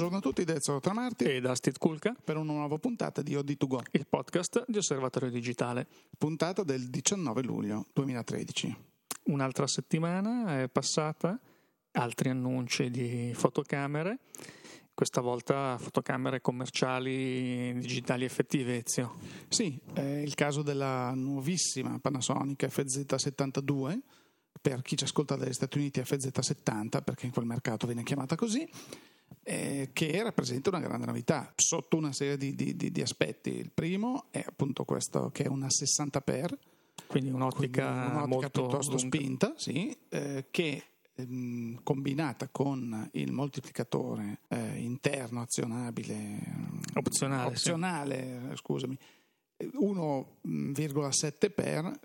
Buongiorno a tutti da Ezio Tramarti e da Steve Kulka per una nuova puntata di OD2Go, il podcast di Osservatorio Digitale. Puntata del 19 luglio 2013. Un'altra settimana è passata, altri annunci di fotocamere, questa volta fotocamere commerciali digitali effettive, Ezio. Sì, è il caso della nuovissima Panasonic FZ72 per chi ci ascolta dagli Stati Uniti FZ70, perché in quel mercato viene chiamata così, eh, che rappresenta una grande novità sotto una serie di, di, di, di, aspetti. Il primo è appunto questo che è una 60x, quindi un'ottica, quindi un'ottica piuttosto lunga. spinta, sì, eh, che ehm, combinata con il moltiplicatore eh, interno azionabile opzionale, opzionale sì. scusami 1,7 per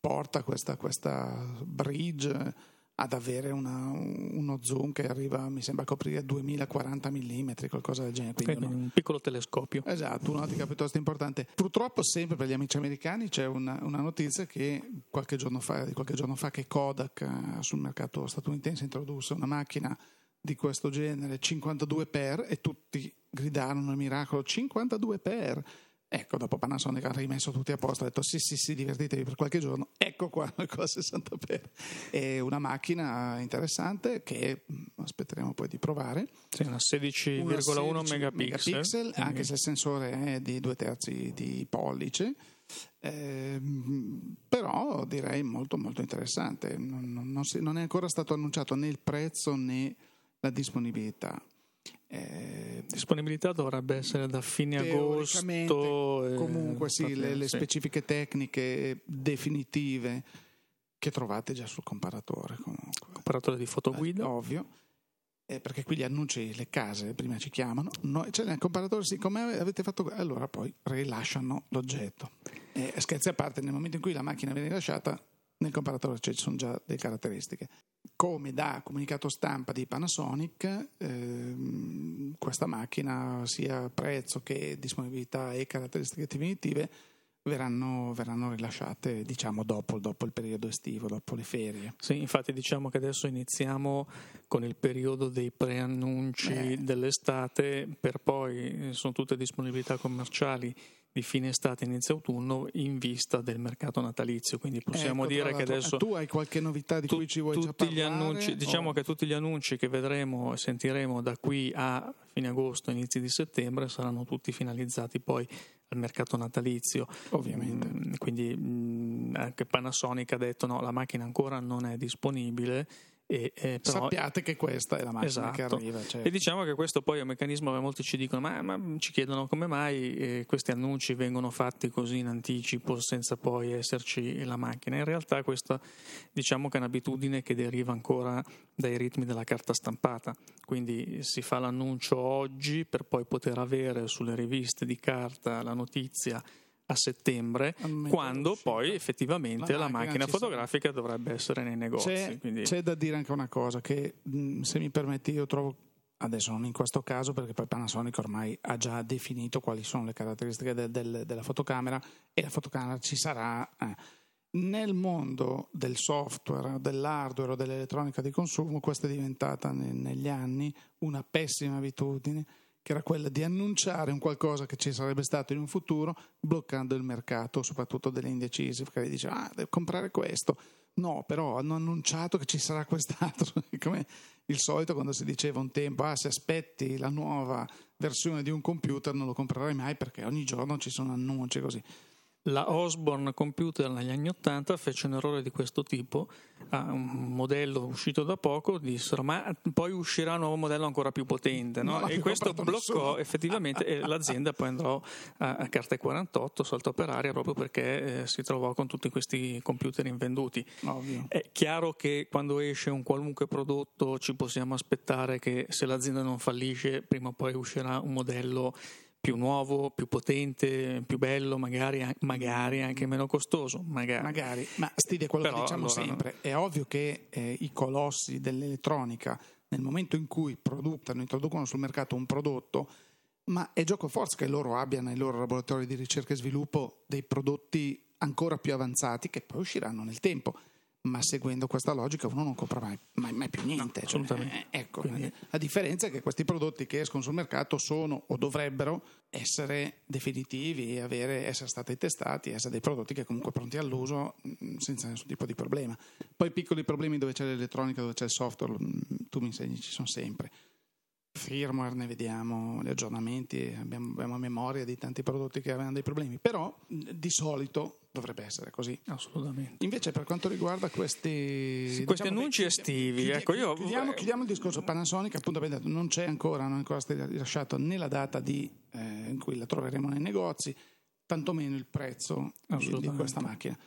porta questa, questa bridge ad avere una, uno zoom che arriva, mi sembra, a coprire 2040 mm, qualcosa del genere. Quindi, Quindi un piccolo telescopio. Esatto, un'ottica piuttosto importante. Purtroppo, sempre per gli amici americani, c'è una, una notizia che qualche giorno fa, di qualche giorno fa che Kodak eh, sul mercato statunitense introdusse una macchina di questo genere 52 per e tutti gridarono il miracolo 52 per Ecco, dopo Panasonic ha rimesso tutti a posto, ha detto sì sì sì, divertitevi per qualche giorno, ecco qua la cosa 60 per. È una macchina interessante che aspetteremo poi di provare. Sì, una 16,1 megapixel, megapixel anche se il sensore è di due terzi di pollice. Eh, però direi molto molto interessante non, non, non, si, non è ancora stato annunciato né il prezzo né la disponibilità eh, disponibilità dovrebbe essere da fine agosto. Eh, comunque sì, le, le, specifiche tecniche definitive che trovate già sul comparatore. Comunque. Comparatore di fotoguida. Eh, ovvio. Eh, perché qui gli annunci, le case prima ci chiamano, noi, cioè nel comparatore sì, come avete fatto, allora poi rilasciano l'oggetto. Eh, scherzi a parte, nel momento in cui la macchina viene rilasciata, nel comparatore ci sono già delle caratteristiche. Come da comunicato stampa di Panasonic, ehm, questa macchina, sia prezzo che disponibilità e caratteristiche definitive, verranno, verranno rilasciate diciamo, dopo, dopo, il periodo estivo, dopo le ferie. Sì, infatti diciamo che adesso iniziamo con il periodo dei preannunci eh. dell'estate, per poi sono tutte disponibilità commerciali di fine estate, inizio autunno in vista del mercato natalizio. Quindi possiamo ecco, dire che adesso. Tu hai qualche novità di tu, cui ci vuoi tutti gli annunci, Diciamo che tutti gli annunci che vedremo e sentiremo da qui a fine agosto, inizi di settembre saranno tutti finalizzati poi al mercato natalizio. Ovviamente. Mm, quindi mm, anche Panasonic ha detto no, la macchina ancora non è disponibile e, eh, però, Sappiate che questa è la macchina esatto. che arriva. Certo. E diciamo che questo poi è un meccanismo che molti ci dicono: ma, ma ci chiedono come mai eh, questi annunci vengono fatti così in anticipo senza poi esserci la macchina. In realtà, questa diciamo che è un'abitudine che deriva ancora dai ritmi della carta stampata. Quindi si fa l'annuncio oggi per poi poter avere sulle riviste di carta la notizia a settembre, quando poi effettivamente la, la macchina, macchina fotografica sarà. dovrebbe essere nei negozi. C'è, quindi... c'è, da dire anche una cosa che se mi permetti io trovo adesso non in questo caso perché poi Panasonic ormai ha già definito quali sono le caratteristiche del, del, della fotocamera e la fotocamera ci sarà. Eh. Nel mondo del software, dell'hardware o dell'elettronica di consumo, questa è diventata negli anni una pessima abitudine che era quella di annunciare un qualcosa che ci sarebbe stato in un futuro, bloccando il mercato, soprattutto delle indecisi, perché dice ah, devo comprare questo. No, però hanno annunciato che ci sarà quest'altro, come il solito quando si diceva un tempo, ah, se aspetti la nuova versione di un computer non lo comprerai mai perché ogni giorno ci sono annunci così. La Osborne Computer negli anni 80 fece un errore di questo tipo, a un modello uscito da poco, dissero ma poi uscirà un nuovo modello ancora più potente no? e questo bloccò effettivamente e l'azienda poi andò a, a carte 48, saltò per aria proprio perché eh, si trovò con tutti questi computer invenduti. Ovvio. È chiaro che quando esce un qualunque prodotto ci possiamo aspettare che se l'azienda non fallisce prima o poi uscirà un modello più nuovo, più potente, più bello, magari, magari anche meno costoso. Magari, magari. ma Steve, è quello Però, che diciamo allora, sempre. È ovvio che eh, i colossi dell'elettronica, nel momento in cui producono, introducono sul mercato un prodotto, ma è gioco forza che loro abbiano nei loro laboratori di ricerca e sviluppo dei prodotti ancora più avanzati che poi usciranno nel tempo. Ma seguendo questa logica uno non compra mai, mai, mai più niente. No, assolutamente. Cioè, ecco, Quindi... la differenza è che questi prodotti che escono sul mercato sono o dovrebbero essere definitivi avere, essere stati testati, essere dei prodotti che comunque pronti all'uso mm, senza nessun tipo di problema. Poi piccoli problemi dove c'è l'elettronica, dove c'è il software, mm, tu mi insegni, ci sono sempre firmware, ne vediamo gli aggiornamenti, abbiamo, abbiamo memoria di tanti prodotti che avevano dei problemi, però di solito dovrebbe essere così. Assolutamente. Invece per quanto riguarda questi, sì, questi diciamo, annunci estivi, chiudi, ecco io... chiudiamo, chiudiamo, il discorso Panasonic, appunto detto, non c'è ancora, non è ancora stato rilasciato né la data di, eh, in cui la troveremo nei negozi, tantomeno il prezzo di, di questa macchina.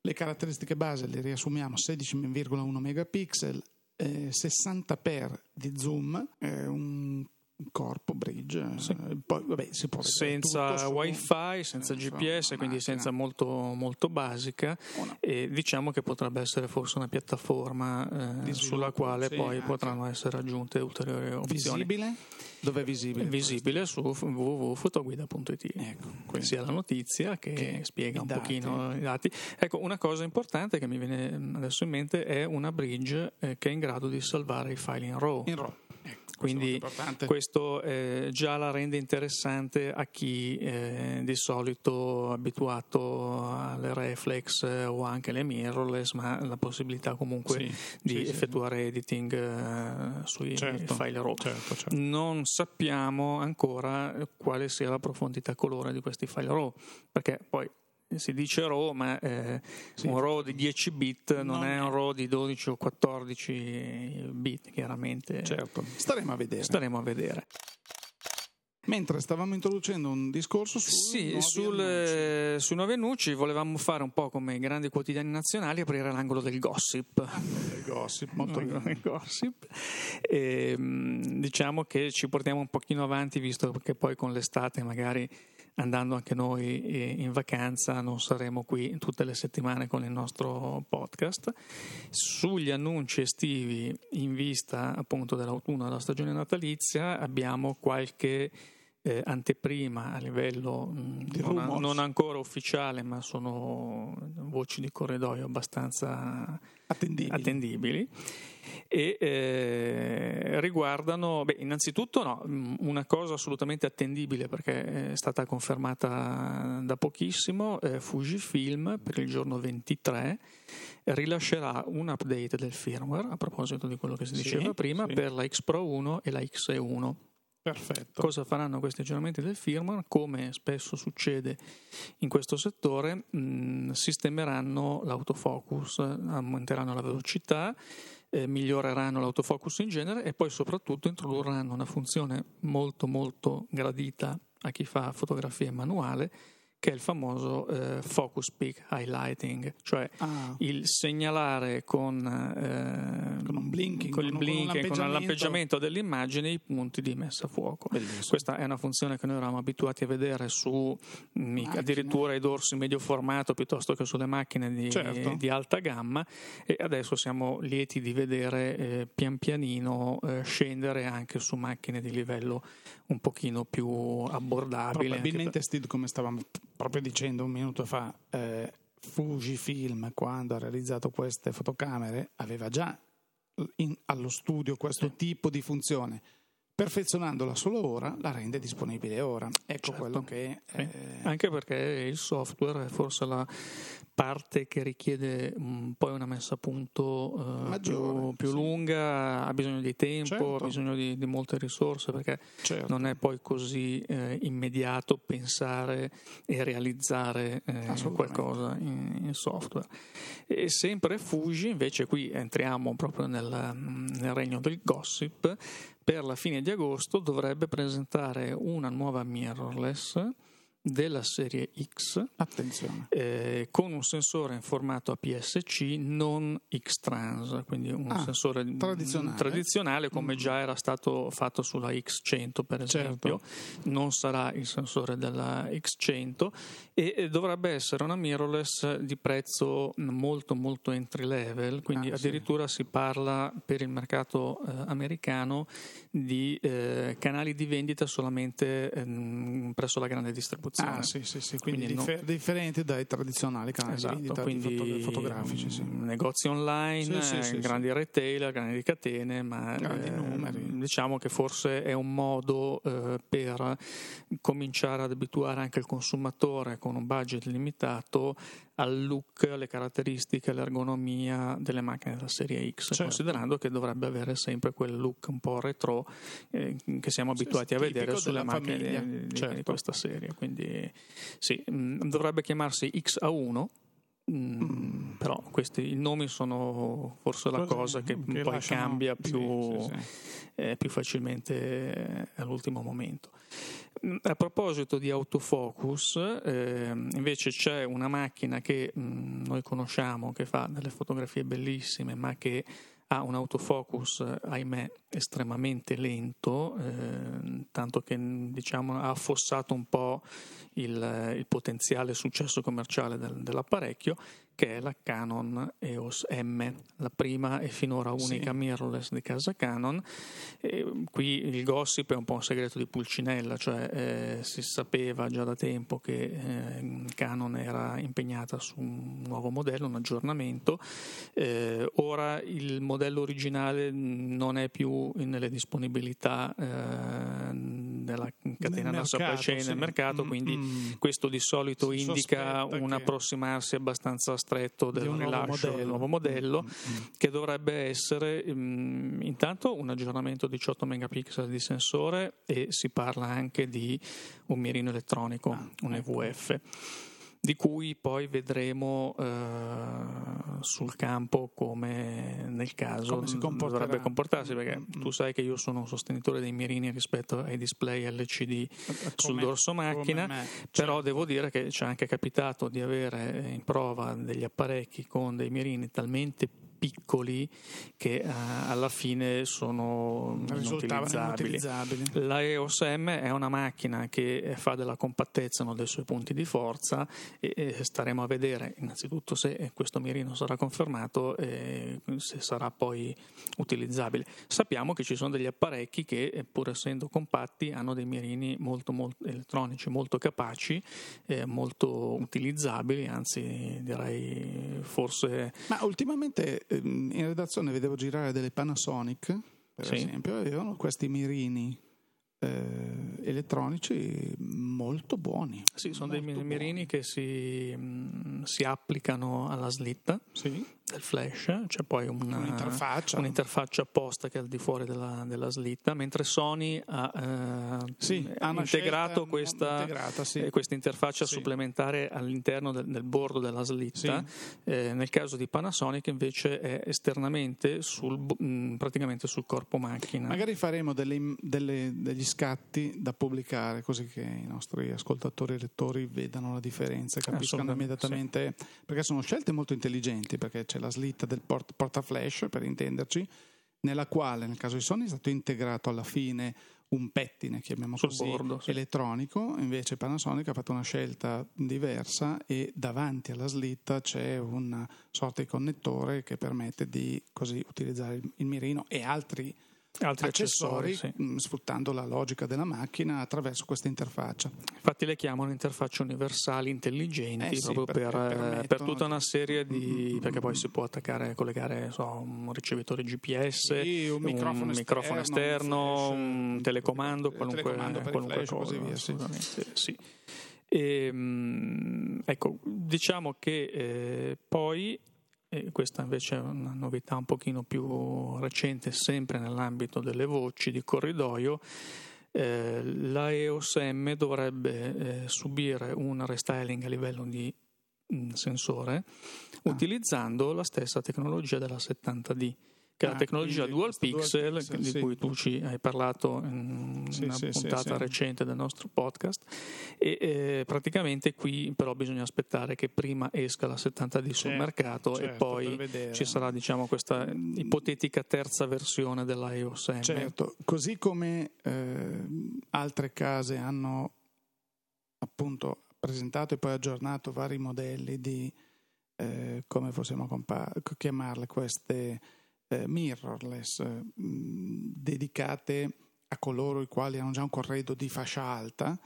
Le caratteristiche base le riassumiamo 16,1 megapixel, eh, 60 x di zoom, eh, un corpo bridge, sì. poi vabbè si può senza su, wifi, senza GPS, quindi senza molto, molto basica Una. e diciamo che potrebbe essere forse una piattaforma eh, sulla quale sì, poi anche. potranno essere aggiunte ulteriori opzioni. Visibile? Dove è visibile? Visibile su www.fotoguida.it. Ecco, sia la notizia che, che spiega un dati. pochino i dati. Ecco, una cosa importante che mi viene adesso in mente è una bridge eh, che è in grado di salvare i file in RAW. In RAW. Quindi questo eh, già la rende interessante a chi eh, di solito è abituato alle reflex eh, o anche alle mirrorless, ma la possibilità comunque sì, di sì, effettuare sì. editing eh, sui certo, file RAW. Certo, certo. Non sappiamo ancora quale sia la profondità colore di questi file RAW, perché poi si dice RAW, ma eh, sì. un RAW di 10 bit non, non è un RAW di 12 o 14 bit, chiaramente. Certo, staremo a vedere. Staremo a vedere. Mentre stavamo introducendo un discorso su sì, nuovi sul, annunci. sui nuovi annunci, volevamo fare un po' come i grandi quotidiani nazionali, aprire l'angolo del gossip. Del gossip, molto del gossip. E, ehm, diciamo che ci portiamo un pochino avanti, visto che poi con l'estate magari andando anche noi eh, in vacanza non saremo qui tutte le settimane con il nostro podcast. Sugli annunci estivi in vista appunto dell'autunno della stagione natalizia abbiamo qualche eh, anteprima a livello mh, non, non, ancora ufficiale, ma sono voci di corridoio abbastanza attendibili. attendibili e eh, riguardano, beh, innanzitutto no, una cosa assolutamente attendibile perché è stata confermata da pochissimo, eh, Fujifilm per il giorno 23 rilascerà un update del firmware, a proposito di quello che si diceva sì, prima, sì. per la X Pro 1 e la XE1 Perfetto. Cosa faranno questi aggiornamenti del firmware? Come spesso succede in questo settore, mh, mm, sistemeranno l'autofocus, aumenteranno la velocità, eh, miglioreranno l'autofocus in genere e poi soprattutto introdurranno una funzione molto molto gradita a chi fa fotografia manuale che è il famoso eh, focus peak highlighting, cioè ah. il segnalare con, eh, con un blinking, con, il blinking, con, con lampeggiamento dell'immagine i punti di messa a fuoco. Bellissimo. Questa è una funzione che noi eravamo abituati a vedere su Macchine. addirittura i dorsi medio formato piuttosto che sulle macchine di, certo. di alta gamma e adesso siamo lieti di vedere eh, pian pianino eh, scendere anche su macchine di livello un pochino più abbordabile. Probabilmente, per... Steve, come stavamo proprio dicendo un minuto fa, eh, Fujifilm quando ha realizzato queste fotocamere aveva già in, allo studio questo sì. tipo di funzione perfezionandola solo ora la rende disponibile ora ecco certo. quello che eh... anche perché il software è forse la parte che richiede um, poi una messa a punto uh, più, più sì. lunga, ha bisogno di tempo, certo. ha bisogno di, di, molte risorse perché certo. non è poi così eh, immediato pensare e realizzare eh, qualcosa in, in, software. E sempre Fuji, invece qui entriamo proprio nel, nel regno del gossip, per la fine di agosto dovrebbe presentare una nuova mirrorless della serie X eh, con un sensore in formato APS-C non X-Trans, quindi un ah, sensore tradizionale. tradizionale come mm. già era stato fatto sulla X100 per esempio, certo. non sarà il sensore della X100 e dovrebbe essere una mirrorless di prezzo molto molto entry level, quindi ah, addirittura sì. si parla per il mercato eh, americano di eh, canali di vendita solamente ehm, presso la grande distribuzione risoluzione. Ah, sì, sì, sì. quindi, quindi differ- no... differenti dai tradizionali canali esatto, di quindi foto- fotografici. Sì. Negozi online, sì, sì, grandi retailer, grandi catene, ma eh, diciamo che forse è un modo eh, per cominciare ad abituare anche il consumatore con un budget limitato al look, alle caratteristiche, all'ergonomia delle macchine della serie X, certo. considerando che dovrebbe avere sempre quel look un po' retro eh, che siamo abituati sì, a vedere sulle macchine di, di, certo. di, questa serie. Quindi sì, mh, mm, dovrebbe chiamarsi XA1. Mm, mm. Però questi i nomi sono forse la cosa che, che poi lasciano, cambia più, sì, sì, eh, più facilmente all'ultimo momento. A proposito di autofocus, eh, invece c'è una macchina che mh, noi conosciamo che fa delle fotografie bellissime, ma che ha un autofocus, ahimè, estremamente lento, eh, tanto che diciamo, ha affossato un po' il, il potenziale successo commerciale del, dell'apparecchio, che è la Canon EOS M, la prima e finora unica sì. mirrorless di casa Canon. E qui il gossip è un po' un segreto di Pulcinella, cioè eh, si sapeva già da tempo che eh, Canon era impegnata su un nuovo modello, un aggiornamento. Eh, ora il modello originale non è più nelle disponibilità eh, della catena nel supply chain sì. nel mercato, mm, quindi mm. questo di solito indica un approssimarsi abbastanza stretto del di rilascio del nuovo modello, mm, mm, mm. che dovrebbe essere um, intanto un aggiornamento 18 megapixel di sensore e si parla anche di un mirino elettronico, ah, un ecco. EVF di cui poi vedremo eh, sul campo come nel caso come dovrebbe comportarsi perché mm-hmm. tu sai che io sono un sostenitore dei mirini rispetto ai display LCD eh, come, sul dorso macchina però certo. devo dire che ci è anche capitato di avere in prova degli apparecchi con dei mirini talmente piccoli che uh, alla fine sono inutilizzabili. La EOS M è una macchina che fa della compattezza uno dei suoi punti di forza e, e staremo a vedere innanzitutto se questo mirino sarà confermato e se sarà poi utilizzabile. Sappiamo che ci sono degli apparecchi che pur essendo compatti hanno dei mirini molto, molto elettronici molto capaci, eh, molto utilizzabili, anzi direi forse... Ma ultimamente in redazione vedevo girare delle Panasonic, per sì. esempio, avevano questi mirini eh, elettronici molto buoni. Sì, sono dei mirini buoni. che si, mh, si, applicano alla slitta. Sì del flash, c'è poi una, un'interfaccia. un'interfaccia apposta che è al di fuori della, della slitta, mentre Sony ha eh, sì, integrato questa, sì. eh, questa, interfaccia supplementare all'interno del, del bordo della slitta. Eh, nel caso di Panasonic invece è esternamente sul, mh, praticamente sul corpo macchina. Magari faremo delle, delle, degli scatti da pubblicare così che i nostri ascoltatori e lettori vedano la differenza, capiscano immediatamente, perché sono scelte molto intelligenti, perché c'è la slitta del port, portaflash per intenderci, nella quale nel caso di Sony è stato integrato alla fine un pettine, chiamiamo Sul così, bordo, sì. elettronico, invece Panasonic ha fatto una scelta diversa e davanti alla slitta c'è una sorta di connettore che permette di così utilizzare il mirino e altri altri accessori, accessori sì. Mm, sfruttando la logica della macchina attraverso questa interfaccia. Infatti le chiamano interfacce universali intelligenti eh sì, proprio per, per, tutta una serie di... Mm-hmm. perché poi si può attaccare, collegare so, un ricevitore GPS, sì, un, microfono, un microfono esterno, un, un telecomando, qualunque, telecomando qualunque flash, cosa. Via, sì. E, ehm, ecco, diciamo che eh, poi e questa invece è una novità un pochino più recente, sempre nell'ambito delle voci di corridoio, eh, la EOS M dovrebbe eh, subire un restyling a livello di mh, mm, sensore ah. utilizzando la stessa tecnologia della 70D che è la ah, tecnologia dual pixel, dual pixel, di sì. cui tu ci hai parlato in sì, una sì, puntata recente del nostro podcast. E eh, praticamente qui però bisogna aspettare che prima esca la 70D sul certo, mercato certo, e poi ci sarà diciamo, questa mm. ipotetica terza versione della EOS M. Certo, così come eh, altre case hanno appunto presentato e poi aggiornato vari modelli di eh, come possiamo compa- chiamarle queste eh, mirrorless mh, mm, dedicate a coloro i quali hanno già un corredo di fascia alta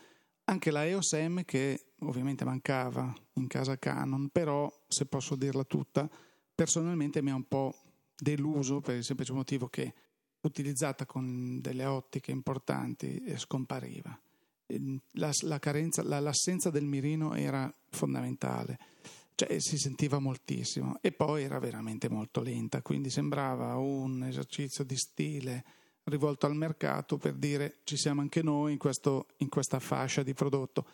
anche la EOS M che ovviamente mancava in casa Canon, però se posso dirla tutta, personalmente mi ha un po' deluso per il semplice motivo che utilizzata con delle ottiche importanti scompariva. La, la carenza, la, l'assenza del mirino era fondamentale, cioè si sentiva moltissimo e poi era veramente molto lenta, quindi sembrava un esercizio di stile rivolto al mercato per dire ci siamo anche noi in, questo, in questa fascia di prodotto.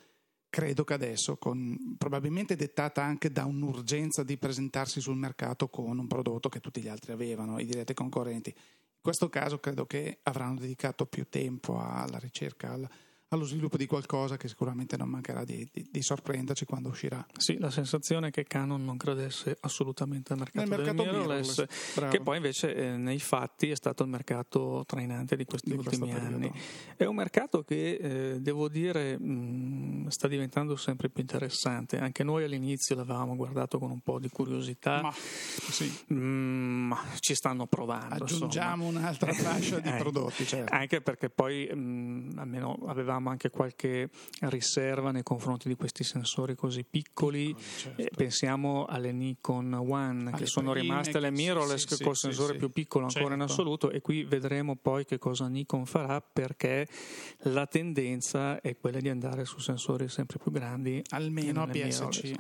Credo che adesso, con, probabilmente dettata anche da un'urgenza di presentarsi sul mercato con un prodotto che tutti gli altri avevano, i diretti concorrenti, in questo caso credo che avranno dedicato più tempo alla ricerca, al, allo sviluppo di qualcosa che sicuramente non mancherà di, di, di, sorprenderci quando uscirà. Sì, la sensazione è che Canon non credesse assolutamente al mercato, Nel mercato del mirrorless, mirrorless che poi invece eh, nei fatti è stato il mercato trainante di questi di ultimi anni. È un mercato che, eh, devo dire, mh, sta diventando sempre più interessante. Anche noi all'inizio l'avevamo guardato con un po' di curiosità, ma, sì. mh, ci stanno provando. Aggiungiamo insomma. un'altra fascia di eh, prodotti, certo. Anche perché poi mh, almeno avevamo avevamo anche qualche riserva nei confronti di questi sensori così piccoli. certo. eh, pensiamo alle Nikon One, alle che sono rimaste le mirrorless sì, sì, col sì, sensore più piccolo ancora certo. in assoluto, e qui vedremo poi che cosa Nikon farà perché la tendenza è quella di andare su sensori sempre più grandi. Almeno a PSC.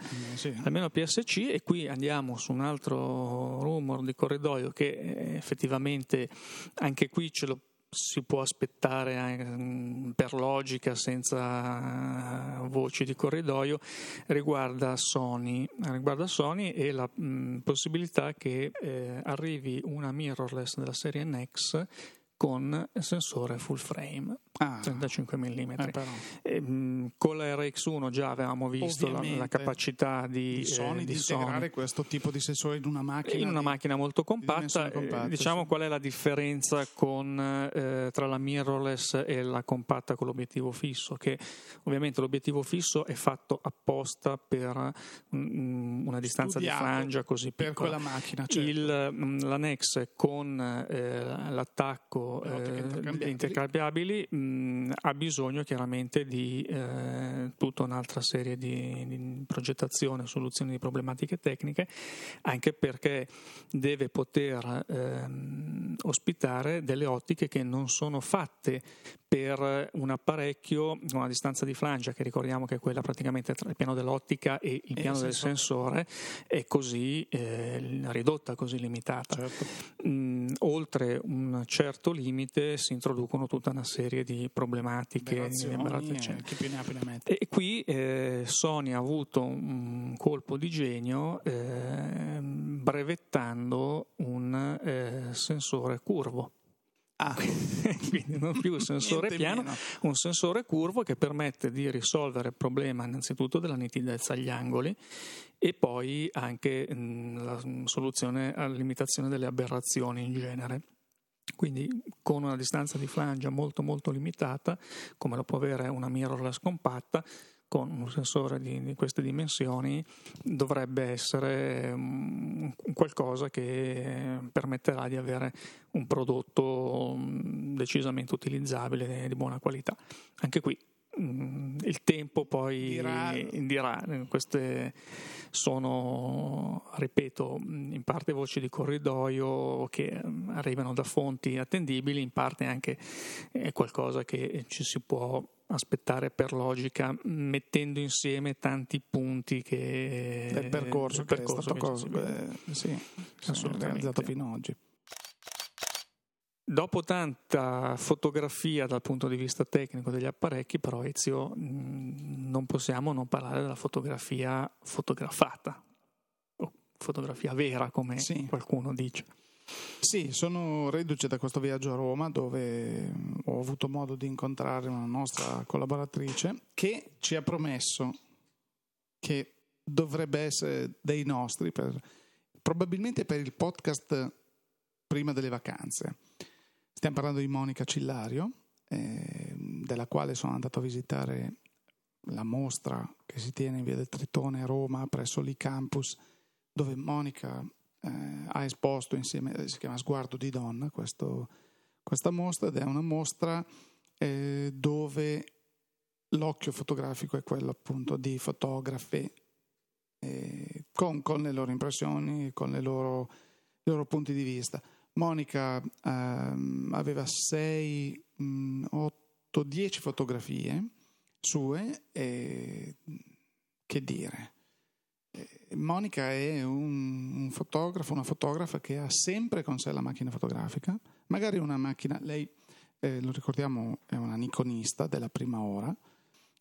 Almeno a PSC, e qui andiamo su un altro rumor di corridoio che eh, effettivamente anche qui ce lo si può aspettare eh, per logica senza voci di corridoio riguarda Sony, riguarda Sony e la mh, possibilità che eh, arrivi una mirrorless della serie NEX con sensore full frame ah, 35 mm. Eh, e, mh, con la RX1 già avevamo visto la, la, capacità di, di Sony eh, di, di integrare Sony. questo tipo di sensore in una macchina. In una di, macchina molto compatta. compatta diciamo sì. qual è la differenza con, eh, tra la mirrorless e la compatta con l'obiettivo fisso? Che ovviamente l'obiettivo fisso è fatto apposta per mh, una distanza Studiato di frangia così piccola. Per quella macchina, certo. Il, mh, la Nex con eh, l'attacco eh, intercambiabili mh, ha bisogno chiaramente di eh, tutta un'altra serie di, di progettazione, soluzioni di problematiche tecniche, anche perché deve poter ehm, ospitare delle ottiche che non sono fatte per un apparecchio con una distanza di flangia, che ricordiamo che è quella praticamente tra il piano dell'ottica e il piano del sensore, è così eh, ridotta, così limitata. Certo. Mm, oltre un certo limite si introducono tutta una serie di problematiche. e, e qui eh, Sony ha avuto un colpo di genio eh, brevettando un eh, sensore curvo. Ah. quindi non più un sensore piano, meno. un sensore curvo che permette di risolvere il problema innanzitutto della nitidezza agli angoli e poi anche mh, la soluzione alla limitazione delle aberrazioni in genere. Quindi con una distanza di flangia molto molto limitata, come lo può avere una mirrorless compatta, con un sensore di, di, queste dimensioni dovrebbe essere um, qualcosa che permetterà di avere un prodotto um, decisamente utilizzabile e di buona qualità. Anche qui il tempo poi dirà. dirà. Queste sono, ripeto, in parte voci di corridoio che arrivano da fonti attendibili, in parte anche eh, qualcosa che ci si può aspettare per logica, mettendo insieme tanti punti che del percorso, del percorso che è stato cosa, beh, sì, realizzato fino ad oggi. Dopo tanta fotografia dal punto di vista tecnico degli apparecchi, però Ezio, non possiamo non parlare della fotografia fotografata, o fotografia vera, come sì. qualcuno dice. Sì, sono reduce da questo viaggio a Roma dove ho avuto modo di incontrare una nostra collaboratrice che ci ha promesso che dovrebbe essere dei nostri, per, probabilmente per il podcast prima delle vacanze. Stiamo parlando di Monica Cillario, eh, della quale sono andato a visitare la mostra che si tiene in via del Tritone a Roma presso l'I-Campus, dove Monica eh, ha esposto insieme, si chiama Sguardo di Donna, questo, questa mostra ed è una mostra eh, dove l'occhio fotografico è quello appunto di fotografi eh, con, con, le loro impressioni, con le loro, i loro punti di vista. Monica ehm, aveva 6, 8, 10 fotografie sue e che dire. Eh, Monica è un, un, fotografo, una fotografa che ha sempre con sé la macchina fotografica, magari una macchina, lei eh, lo ricordiamo è una Nikonista della prima ora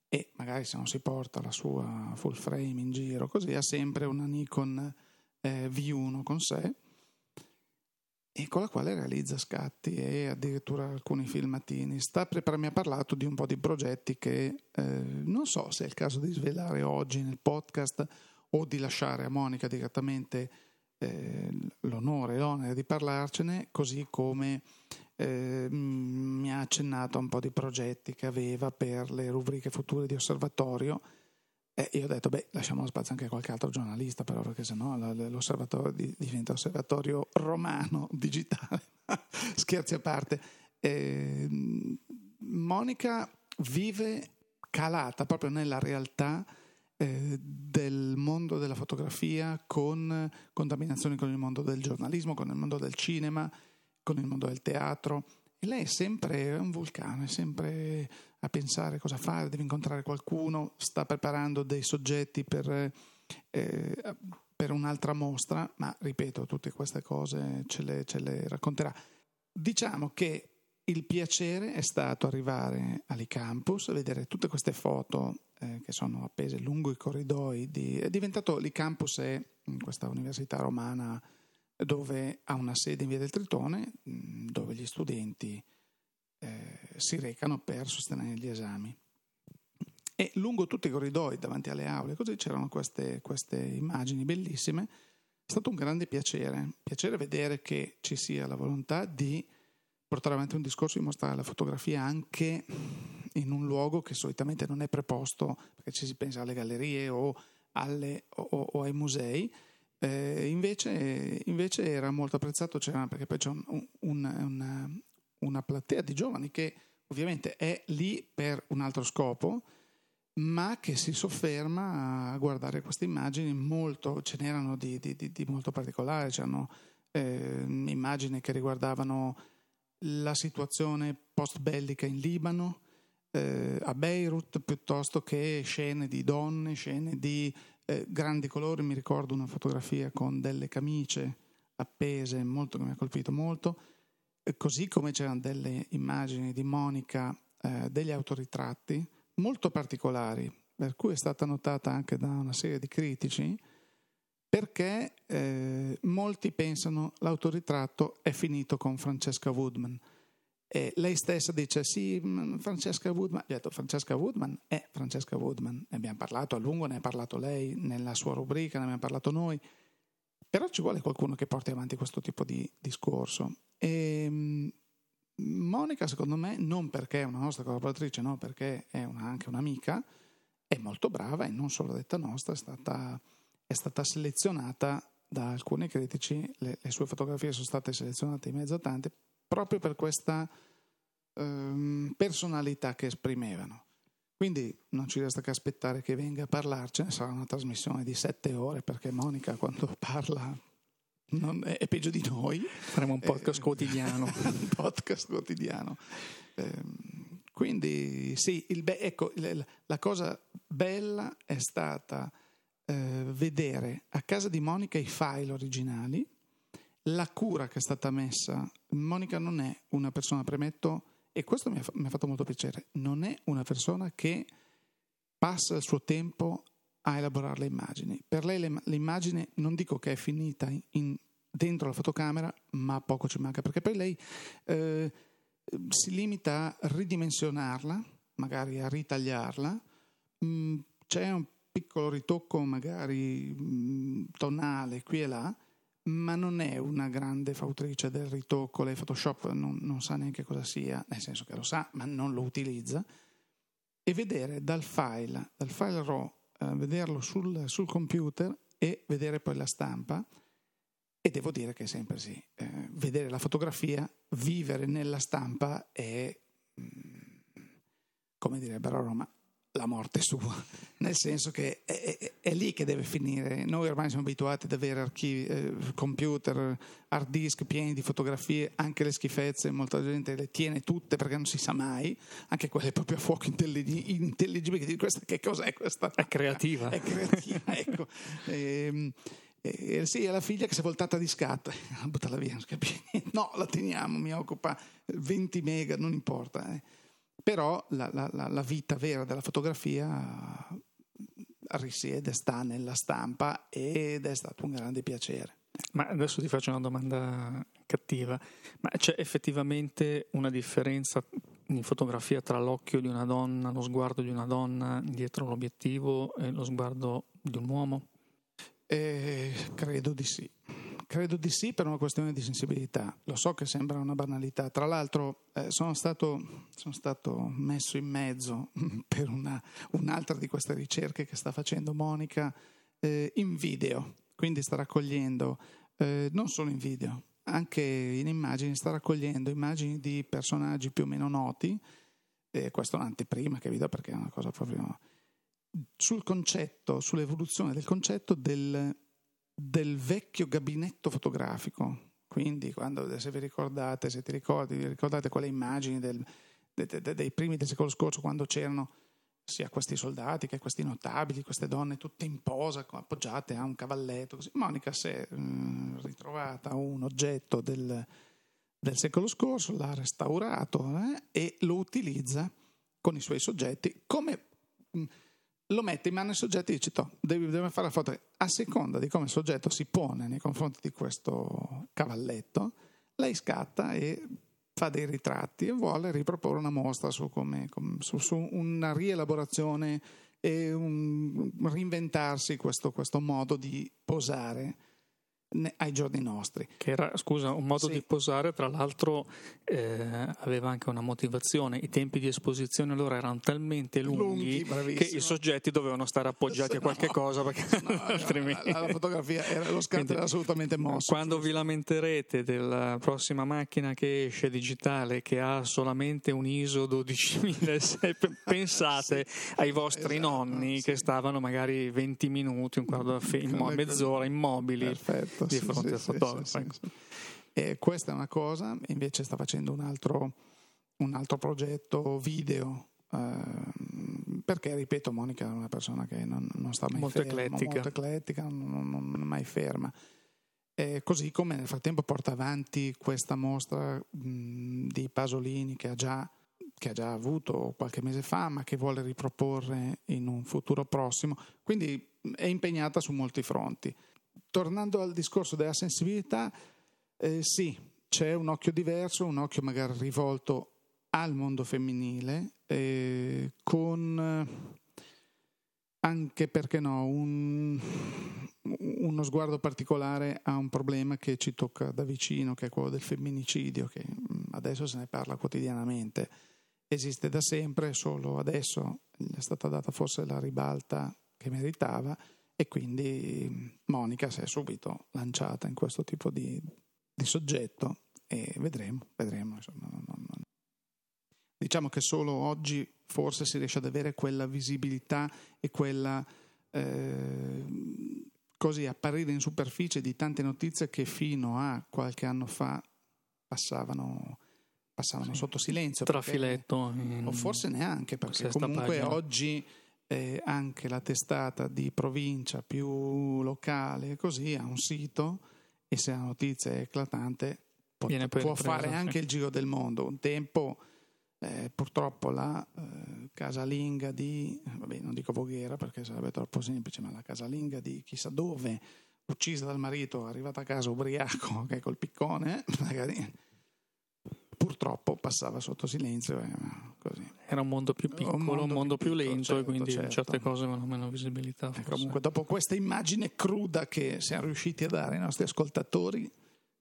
e magari se non si porta la sua full frame in giro così ha sempre una Nikon eh, V1 con sé e con la quale realizza scatti e addirittura alcuni filmatini. Sta prepar- mi ha parlato di un po' di progetti che eh, non so se è il caso di svelare oggi nel podcast o di lasciare a Monica direttamente eh, l'onore e l'onere di parlarcene, così come eh, mi ha accennato a un po' di progetti che aveva per le rubriche future di osservatorio. E io ho detto, beh, lasciamo spazio anche a qualche altro giornalista, però, perché sennò l'osservatorio diventa osservatorio romano, digitale. Scherzi a parte. Eh, Monica vive calata proprio nella realtà eh, del mondo della fotografia con contaminazioni con il mondo del giornalismo, con il mondo del cinema, con il mondo del teatro. E lei è sempre un vulcano, è sempre a pensare cosa fare, deve incontrare qualcuno, sta preparando dei soggetti per, eh, per un'altra mostra, ma ripeto, tutte queste cose ce le, ce le racconterà. Diciamo che il piacere è stato arrivare all'Icampus, vedere tutte queste foto eh, che sono appese lungo i corridoi. Di, è diventato l'Icampus è questa università romana dove ha una sede in via del Tritone, mm, dove gli studenti eh, si recano per sostenere gli esami. E lungo tutti i corridoi, davanti alle aule, così c'erano queste, queste immagini bellissime. È stato un grande piacere, piacere vedere che ci sia la volontà di portare avanti un discorso di mostrare la fotografia anche in un luogo che solitamente non è preposto, perché ci si pensa alle gallerie o, alle, o, o ai musei, eh, invece, invece, era molto apprezzato, perché poi c'è un, un, una, una platea di giovani che ovviamente è lì per un altro scopo, ma che si sofferma a guardare queste immagini molto, ce n'erano di, di, di, di molto particolari, c'erano eh, immagini che riguardavano la situazione post-bellica in Libano, eh, a Beirut, piuttosto che scene di donne, scene di eh, grandi colori. Mi ricordo una fotografia con delle camicie appese, molto che mi ha colpito molto, eh, così come c'erano delle immagini di Monica, eh, degli autoritratti molto particolari, per cui è stata notata anche da una serie di critici perché eh, molti pensano l'autoritratto è finito con Francesca Woodman. E lei stessa dice sì, mm, Francesca Woodman, ho detto Francesca Woodman è Francesca Woodman, ne abbiamo parlato a lungo, ne ha parlato lei nella sua rubrica, ne abbiamo parlato noi, però ci vuole qualcuno che porti avanti questo tipo di discorso. E, mm, Monica, secondo me, non perché è una nostra collaboratrice, no, perché è una, anche un'amica, è molto brava e non solo detta nostra, è stata è stata selezionata da alcuni critici, le, le sue fotografie sono state selezionate in mezzo a tante proprio per questa ehm, personalità che esprimevano. Quindi non ci resta che aspettare che venga a parlarcene, sarà una trasmissione di sette ore perché Monica quando parla è, è, peggio di noi. Faremo un podcast eh, quotidiano. un podcast quotidiano. Eh, quindi sì, be- ecco, la cosa bella è stata eh, vedere a casa di Monica i file originali, la cura che è stata messa. Monica non è una persona, premetto, e questo mi ha, mi ha fatto molto piacere, non è una persona che passa il suo tempo a elaborare le immagini. Per lei le, l'immagine non dico che è finita in, dentro la fotocamera, ma poco ci manca, perché poi lei eh, si limita a ridimensionarla, magari a ritagliarla. Mm, c'è un piccolo ritocco magari mm, tonale qui e là, ma non è una grande fautrice del ritocco, lei Photoshop non, non, sa neanche cosa sia, nel senso che lo sa, ma non lo utilizza, e vedere dal file, dal file RAW, eh, vederlo sul, sul, computer e vedere poi la stampa, e devo dire che è sempre sì, eh, vedere la fotografia, vivere nella stampa è, mm, come direbbero a Roma, la morte sua, nel senso che è, è, è, lì che deve finire. Noi ormai siamo abituati ad avere archivi, eh, computer, hard disk pieni di fotografie, anche le schifezze, molta gente le tiene tutte perché non si sa mai, anche quelle proprio a fuoco intelligibili, questa, che cos'è questa? È creativa. È creativa, ecco. E, e, eh, sì, è la figlia che si è voltata di scatto, buttala via, non capisce No, la teniamo, mi occupa 20 mega, non importa. Eh. Però la, la, la, vita vera della fotografia risiede, sta nella stampa ed è stato un grande piacere. Ma adesso ti faccio una domanda cattiva, ma c'è effettivamente una differenza in fotografia tra l'occhio di una donna, lo sguardo di una donna dietro l'obiettivo e lo sguardo di un uomo? Eh, credo di sì. Credo di sì per una questione di sensibilità. Lo so che sembra una banalità. Tra l'altro eh, sono, stato, sono, stato, messo in mezzo per una, un'altra di queste ricerche che sta facendo Monica eh, in video. Quindi sta raccogliendo, eh, non solo in video, anche in immagini, sta raccogliendo immagini di personaggi più o meno noti. questo è un'anteprima che vi do perché è una cosa proprio sul concetto, sull'evoluzione del concetto del, del vecchio gabinetto fotografico. Quindi, quando, se vi ricordate, se ti ricordi, vi ricordate quelle immagini del, de, de, de, dei primi del secolo scorso, quando c'erano sia questi soldati che questi notabili, queste donne tutte in posa, appoggiate a un cavalletto. Così. Monica si è mh, ritrovata un oggetto del, del, secolo scorso, l'ha restaurato eh, e lo utilizza con i suoi soggetti come mh, lo mette in mano ai soggetti e dice: devi, devi fare la foto. A seconda di come il soggetto si pone nei confronti di questo cavalletto, lei scatta e fa dei ritratti e vuole riproporre una mostra su, come, su, su una rielaborazione e un, reinventarsi questo, questo modo di posare ai giorni nostri. Che era, scusa, un modo sì. di posare, tra l'altro eh, aveva anche una motivazione. I tempi di esposizione allora erano talmente lunghi, lunghi che i soggetti dovevano stare appoggiati no, a qualche cosa perché no, altrimenti... La, la, fotografia, era, lo scatto Quindi, era assolutamente mosso. Quando vi lamenterete della prossima macchina che esce digitale che ha solamente un ISO 12000, pensate sì, ai vostri esatto, nonni sì. che stavano magari 20 minuti, un quarto d'ora, mezz'ora immobili. Perfetto di fronte sì, al fotografo. Sì, e questa è una cosa, invece sta facendo un altro, un altro progetto video. Eh, perché ripeto, Monica è una persona che non, non sta mai molto ferma, eclettica. molto eclettica, non, non, non è mai ferma. E così come nel frattempo porta avanti questa mostra mh, di Pasolini che ha, già, che ha già avuto qualche mese fa, ma che vuole riproporre in un futuro prossimo. Quindi è impegnata su molti fronti tornando al discorso della sensibilità, eh, sì, c'è un occhio diverso, un occhio magari rivolto al mondo femminile, eh, con eh, anche perché no, un, uno sguardo particolare a un problema che ci tocca da vicino, che è quello del femminicidio, che mm, adesso se ne parla quotidianamente. Esiste da sempre, solo adesso gli è stata data forse la ribalta che meritava e quindi Monica si è subito lanciata in questo tipo di, di soggetto e vedremo, vedremo. Insomma, non, non, non. Diciamo che solo oggi forse si riesce ad avere quella visibilità e quella eh, così apparire in superficie di tante notizie che fino a qualche anno fa passavano, passavano sì. sotto silenzio. Trafiletto. Perché, o forse neanche, perché comunque pagina. oggi eh, anche la testata di provincia più locale così ha un sito e se la notizia è eclatante può, può fare sì. anche il giro del mondo. Un tempo eh, purtroppo la eh, casalinga di, vabbè non dico Voghera perché sarebbe troppo semplice, ma la casalinga di chissà dove, uccisa dal marito, arrivata a casa ubriaco, che col piccone, magari purtroppo passava sotto silenzio. Eh. Era un mondo più piccolo, un mondo, un mondo più, più, lento certo, e quindi certo. certe cose avevano meno visibilità. E comunque dopo questa immagine cruda che siamo riusciti a dare ai nostri ascoltatori,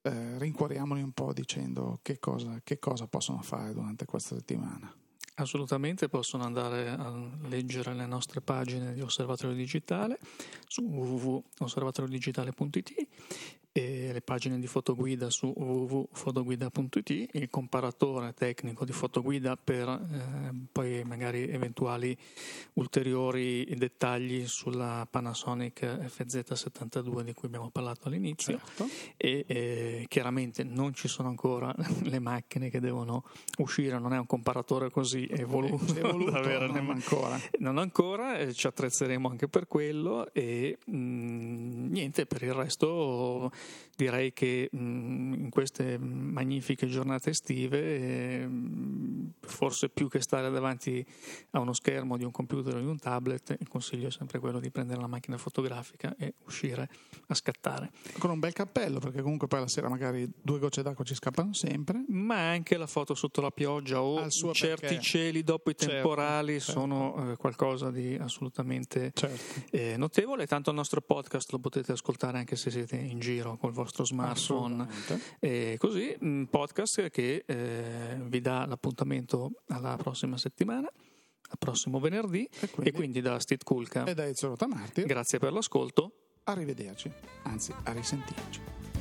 eh, rincuoriamoli un po' dicendo che cosa, che cosa possono fare durante questa settimana. Assolutamente possono andare a leggere le nostre pagine di Osservatorio Digitale su www.osservatoriodigitale.it e le pagine di fotoguida su www.fotoguida.it, il comparatore tecnico di fotoguida per eh, poi magari eventuali ulteriori dettagli sulla Panasonic FZ72 di cui abbiamo parlato all'inizio Certo. e eh, chiaramente non ci sono ancora le macchine che devono uscire, non è un comparatore così evoluto, Evoluto, da avere non ancora. non ancora, eh, ci attrezzeremo anche per quello e mh, niente, per il resto direi che mh, in queste magnifiche giornate estive mh, forse più che stare davanti a uno schermo di un computer o di un tablet, il consiglio è sempre quello di prendere la macchina fotografica e uscire a scattare. Con un bel cappello, perché comunque poi la sera magari due gocce d'acqua ci scappano sempre. Ma anche la foto sotto la pioggia o certi perché. cieli dopo i Certo, temporali certo. sono eh, qualcosa di assolutamente Certo. eh, notevole. Tanto il nostro podcast lo potete ascoltare anche se siete in giro col vostro smartphone. E così, un podcast che eh, vi dà l'appuntamento alla prossima settimana, al prossimo venerdì. E quindi, E quindi da Steve Kulka, e da Ezio Rotamartir, grazie per l'ascolto. arrivederci, anzi a risentirci.